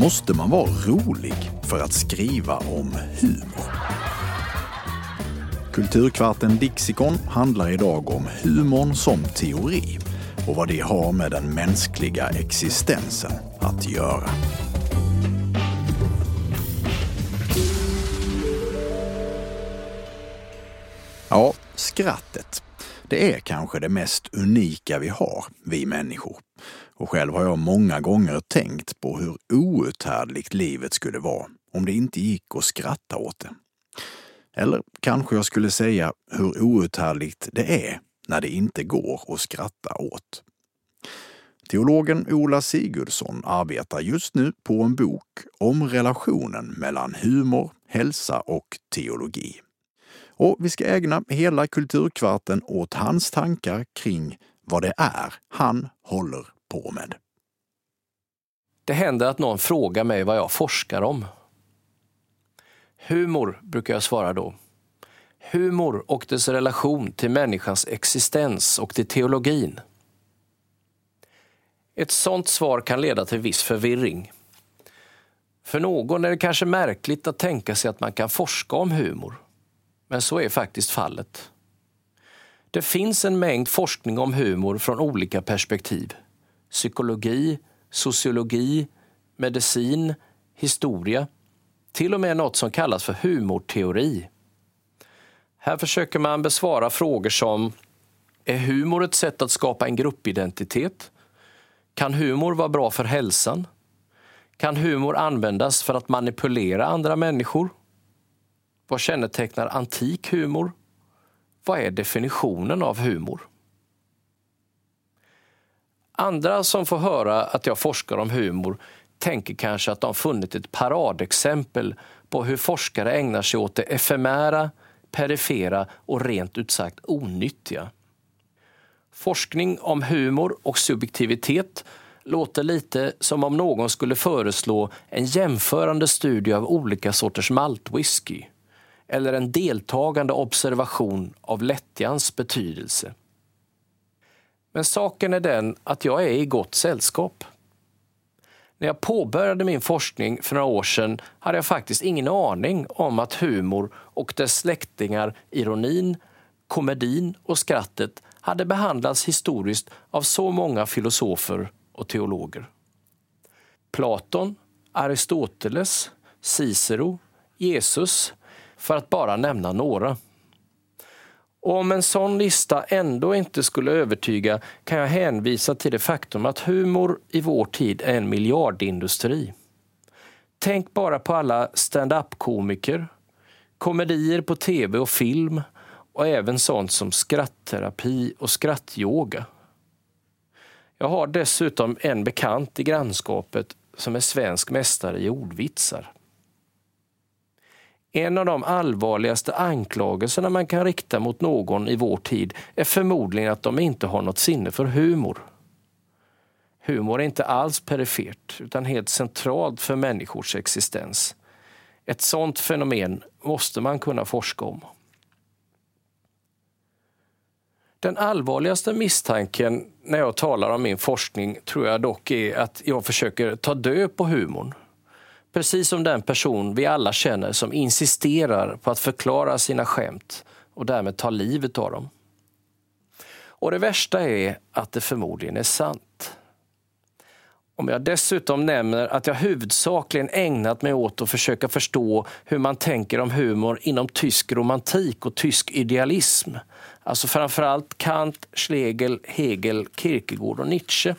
Måste man vara rolig för att skriva om humor? Kulturkvarten Dixikon handlar idag om humorn som teori och vad det har med den mänskliga existensen att göra. Ja, skrattet. Det är kanske det mest unika vi har, vi människor. Och själv har jag många gånger tänkt på hur outhärdligt livet skulle vara om det inte gick att skratta åt det. Eller kanske jag skulle säga hur outhärdligt det är när det inte går att skratta åt. Teologen Ola Sigurdsson arbetar just nu på en bok om relationen mellan humor, hälsa och teologi. Och vi ska ägna hela kulturkvarten åt hans tankar kring vad det är han håller på med. Det händer att någon frågar mig vad jag forskar om. Humor, brukar jag svara då. Humor och dess relation till människans existens och till teologin. Ett sådant svar kan leda till viss förvirring. För någon är det kanske märkligt att tänka sig att man kan forska om humor. Men så är faktiskt fallet. Det finns en mängd forskning om humor från olika perspektiv. Psykologi, sociologi, medicin, historia. Till och med något som kallas för humorteori. Här försöker man besvara frågor som Är humor ett sätt att skapa en gruppidentitet? Kan humor vara bra för hälsan? Kan humor användas för att manipulera andra människor? Vad kännetecknar antik humor? Vad är definitionen av humor? Andra som får höra att jag forskar om humor tänker kanske att de funnit ett paradexempel på hur forskare ägnar sig åt det efemära, perifera och rent ut sagt onyttiga. Forskning om humor och subjektivitet låter lite som om någon skulle föreslå en jämförande studie av olika sorters maltwhisky eller en deltagande observation av lättjans betydelse. Men saken är den att jag är i gott sällskap. När jag påbörjade min forskning för några år sedan hade jag faktiskt ingen aning om att humor och dess släktingar ironin, komedin och skrattet hade behandlats historiskt av så många filosofer och teologer. Platon, Aristoteles, Cicero, Jesus, för att bara nämna några. Och om en sån lista ändå inte skulle övertyga kan jag hänvisa till det faktum att humor i vår tid är en miljardindustri. Tänk bara på alla stand-up-komiker, komedier på tv och film och även sånt som skrattterapi och skrattyoga. Jag har dessutom en bekant i grannskapet som är svensk mästare i ordvitsar. En av de allvarligaste anklagelserna man kan rikta mot någon i vår tid är förmodligen att de inte har något sinne för humor. Humor är inte alls perifert, utan helt centralt för människors existens. Ett sådant fenomen måste man kunna forska om. Den allvarligaste misstanken när jag talar om min forskning tror jag dock är att jag försöker ta död på humorn. Precis som den person vi alla känner som insisterar på att förklara sina skämt och därmed ta livet av dem. Och det värsta är att det förmodligen är sant. Om jag dessutom nämner att jag huvudsakligen ägnat mig åt att försöka förstå hur man tänker om humor inom tysk romantik och tysk idealism, alltså framförallt Kant, Schlegel, Hegel, Kierkegaard och Nietzsche,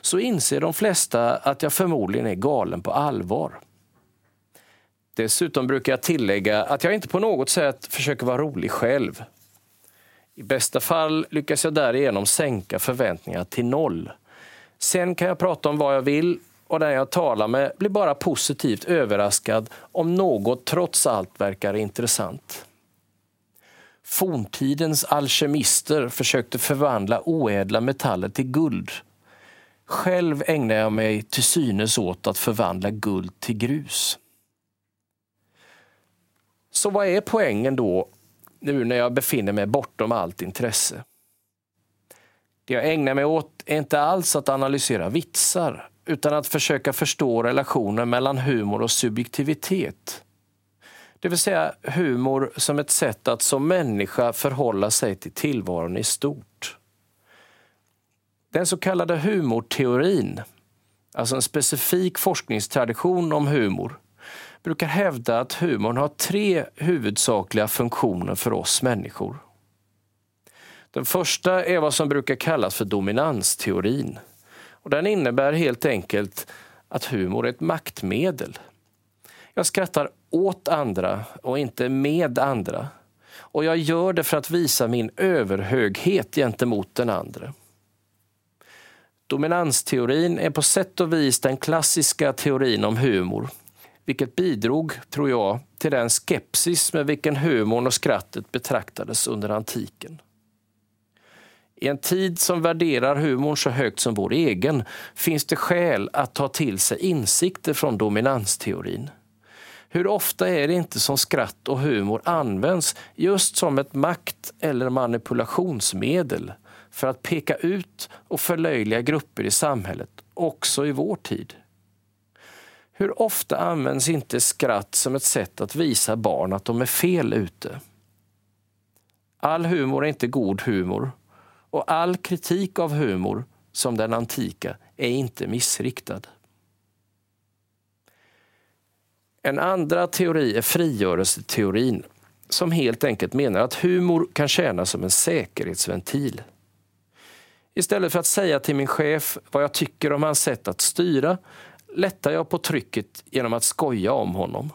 så inser de flesta att jag förmodligen är galen på allvar. Dessutom brukar jag tillägga att jag inte på något sätt försöker vara rolig själv. I bästa fall lyckas jag därigenom sänka förväntningarna till noll. Sen kan jag prata om vad jag vill och den jag talar med blir bara positivt överraskad om något trots allt verkar intressant. Forntidens alkemister försökte förvandla oädla metaller till guld. Själv ägnar jag mig till synes åt att förvandla guld till grus. Så vad är poängen då, nu när jag befinner mig bortom allt intresse? Det jag ägnar mig åt är inte alls att analysera vitsar, utan att försöka förstå relationen mellan humor och subjektivitet. Det vill säga humor som ett sätt att som människa förhålla sig till tillvaron i stort. Den så kallade humorteorin, alltså en specifik forskningstradition om humor, brukar hävda att humorn har tre huvudsakliga funktioner för oss människor. Den första är vad som brukar kallas för dominansteorin. Och den innebär helt enkelt att humor är ett maktmedel. Jag skrattar åt andra och inte med andra. Och jag gör det för att visa min överhöghet gentemot den andra. Dominansteorin är på sätt och vis den klassiska teorin om humor vilket bidrog, tror jag, till den skepsis med vilken humorn och skrattet betraktades under antiken. I en tid som värderar humorn så högt som vår egen finns det skäl att ta till sig insikter från dominansteorin. Hur ofta är det inte som skratt och humor används just som ett makt eller manipulationsmedel för att peka ut och förlöjliga grupper i samhället, också i vår tid? Hur ofta används inte skratt som ett sätt att visa barn att de är fel ute? All humor är inte god humor och all kritik av humor, som den antika, är inte missriktad. En andra teori är frigörelseteorin som helt enkelt menar att humor kan tjäna som en säkerhetsventil. Istället för att säga till min chef vad jag tycker om hans sätt att styra lättar jag på trycket genom att skoja om honom.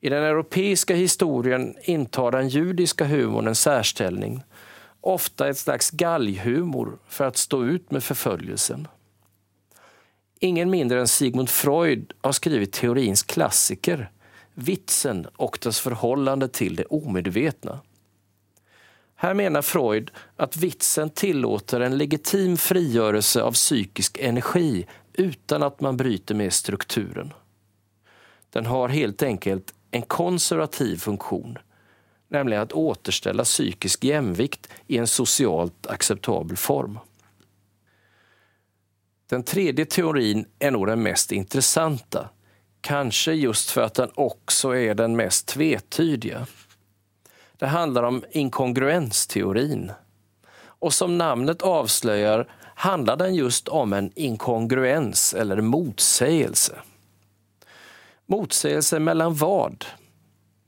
I den europeiska historien intar den judiska humorn en särställning. Ofta ett slags galghumor för att stå ut med förföljelsen. Ingen mindre än Sigmund Freud har skrivit teorins klassiker, vitsen och dess förhållande till det omedvetna. Här menar Freud att vitsen tillåter en legitim frigörelse av psykisk energi utan att man bryter med strukturen. Den har helt enkelt en konservativ funktion, nämligen att återställa psykisk jämvikt i en socialt acceptabel form. Den tredje teorin är nog den mest intressanta, kanske just för att den också är den mest tvetydiga. Det handlar om inkongruensteorin. Och som namnet avslöjar handlar den just om en inkongruens eller motsägelse. Motsägelse mellan vad?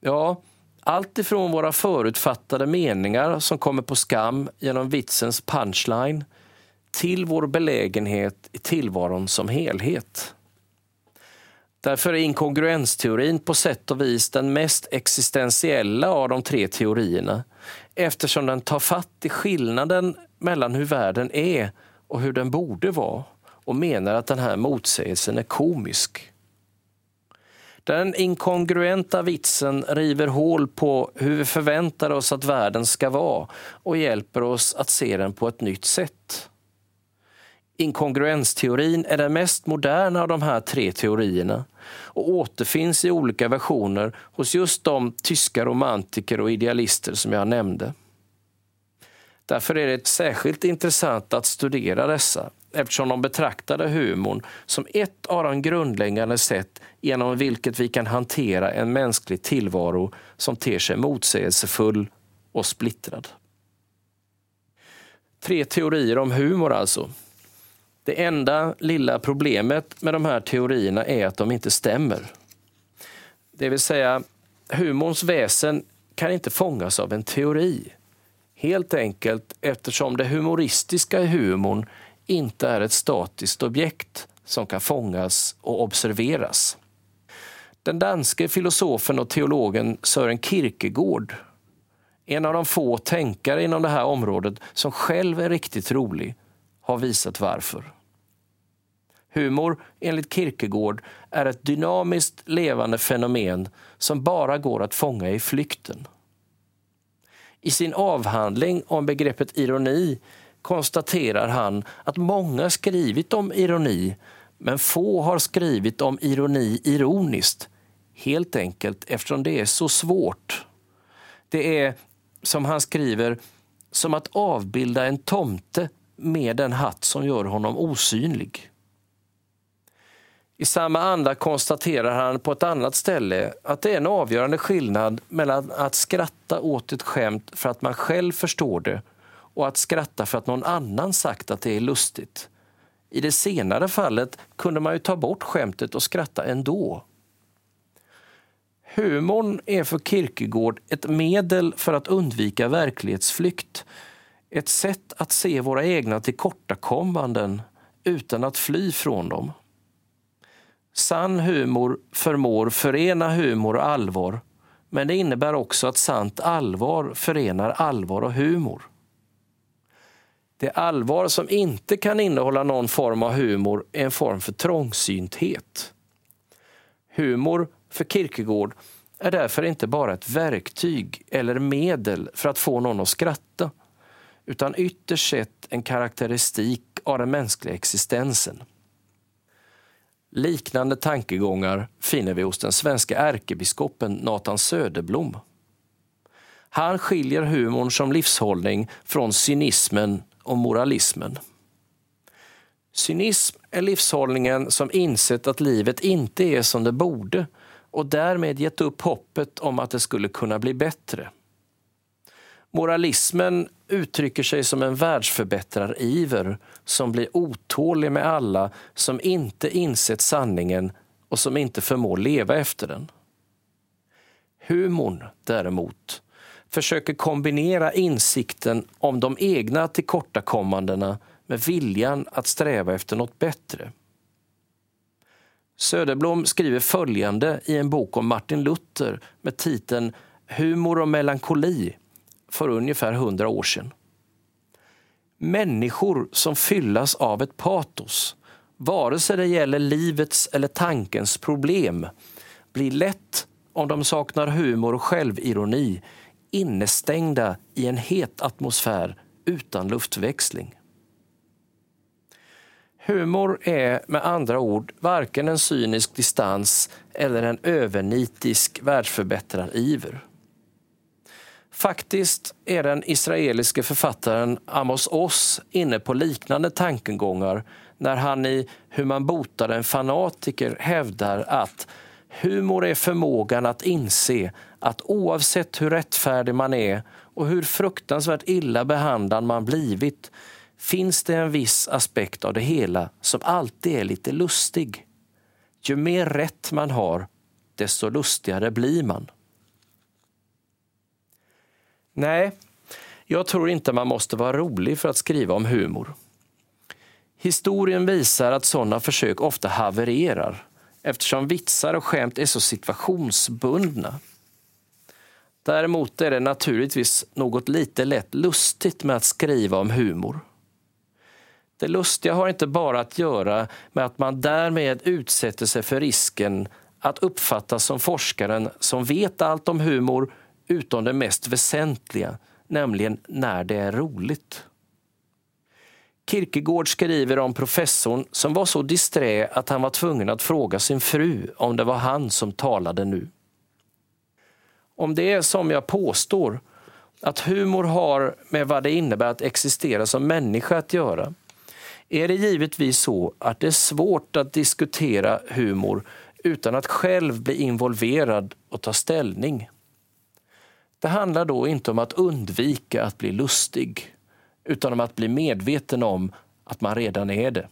Ja, allt ifrån våra förutfattade meningar som kommer på skam genom vitsens punchline till vår belägenhet i tillvaron som helhet. Därför är inkongruensteorin på sätt och vis den mest existentiella av de tre teorierna eftersom den tar fatt i skillnaden mellan hur världen är och hur den borde vara och menar att den här motsägelsen är komisk. Den inkongruenta vitsen river hål på hur vi förväntar oss att världen ska vara och hjälper oss att se den på ett nytt sätt. Inkongruensteorin är den mest moderna av de här tre teorierna och återfinns i olika versioner hos just de tyska romantiker och idealister som jag nämnde. Därför är det särskilt intressant att studera dessa eftersom de betraktade humorn som ett av de grundläggande sätt genom vilket vi kan hantera en mänsklig tillvaro som ter sig motsägelsefull och splittrad. Tre teorier om humor alltså. Det enda lilla problemet med de här teorierna är att de inte stämmer. Det vill säga, humorns väsen kan inte fångas av en teori. Helt enkelt eftersom det humoristiska i humorn inte är ett statiskt objekt som kan fångas och observeras. Den danske filosofen och teologen Sören Kierkegaard, en av de få tänkare inom det här området som själv är riktigt rolig, har visat varför. Humor, enligt Kierkegaard, är ett dynamiskt levande fenomen som bara går att fånga i flykten. I sin avhandling om begreppet ironi konstaterar han att många skrivit om ironi men få har skrivit om ironi ironiskt. Helt enkelt eftersom det är så svårt. Det är, som han skriver, som att avbilda en tomte med den hatt som gör honom osynlig. I samma anda konstaterar han på ett annat ställe att det är en avgörande skillnad mellan att skratta åt ett skämt för att man själv förstår det och att skratta för att någon annan sagt att det är lustigt. I det senare fallet kunde man ju ta bort skämtet och skratta ändå. Humorn är för Kierkegaard ett medel för att undvika verklighetsflykt. Ett sätt att se våra egna tillkortakommanden utan att fly från dem. Sann humor förmår förena humor och allvar men det innebär också att sant allvar förenar allvar och humor. Det allvar som inte kan innehålla någon form av humor är en form för trångsynthet. Humor för Kierkegaard är därför inte bara ett verktyg eller medel för att få någon att skratta utan ytterst sett en karaktäristik av den mänskliga existensen. Liknande tankegångar finner vi hos den svenska ärkebiskopen Nathan Söderblom. Han skiljer humorn som livshållning från cynismen och moralismen. Cynism är livshållningen som insett att livet inte är som det borde och därmed gett upp hoppet om att det skulle kunna bli bättre. Moralismen uttrycker sig som en världsförbättrariver som blir otålig med alla som inte insett sanningen och som inte förmår leva efter den. Humorn däremot försöker kombinera insikten om de egna tillkortakommandena med viljan att sträva efter något bättre. Söderblom skriver följande i en bok om Martin Luther med titeln Humor och melankoli för ungefär hundra år sedan. Människor som fyllas av ett patos, vare sig det gäller livets eller tankens problem, blir lätt, om de saknar humor och självironi, innestängda i en het atmosfär utan luftväxling. Humor är med andra ord varken en cynisk distans eller en övernitisk världsförbättrariver. Faktiskt är den israeliske författaren Amos Oz inne på liknande tankegångar när han i Hur man botar en fanatiker hävdar att humor är förmågan att inse att oavsett hur rättfärdig man är och hur fruktansvärt illa behandlad man blivit finns det en viss aspekt av det hela som alltid är lite lustig. Ju mer rätt man har, desto lustigare blir man. Nej, jag tror inte man måste vara rolig för att skriva om humor. Historien visar att sådana försök ofta havererar eftersom vitsar och skämt är så situationsbundna. Däremot är det naturligtvis något lite lätt lustigt med att skriva om humor. Det lustiga har inte bara att göra med att man därmed utsätter sig för risken att uppfattas som forskaren som vet allt om humor utom det mest väsentliga, nämligen när det är roligt. Kierkegaard skriver om professorn som var så disträ att han var tvungen att fråga sin fru om det var han som talade nu. Om det är som jag påstår, att humor har med vad det innebär att existera som människa att göra, är det givetvis så att det är svårt att diskutera humor utan att själv bli involverad och ta ställning. Det handlar då inte om att undvika att bli lustig utan om att bli medveten om att man redan är det.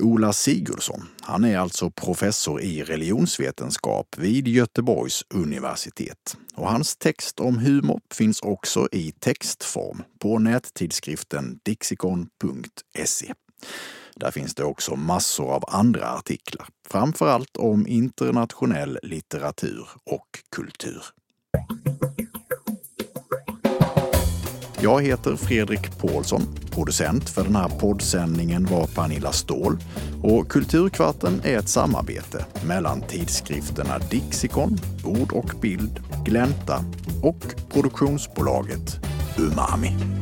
Ola Sigurdsson, han är alltså professor i religionsvetenskap vid Göteborgs universitet. Och hans text om humor finns också i textform på nättidskriften dixikon.se. Där finns det också massor av andra artiklar, framför allt om internationell litteratur och kultur. Jag heter Fredrik Paulsson. Producent för den här poddsändningen var Pernilla Ståhl och Kulturkvarten är ett samarbete mellan tidskrifterna Dixikon, Ord och bild, Glänta och produktionsbolaget Umami.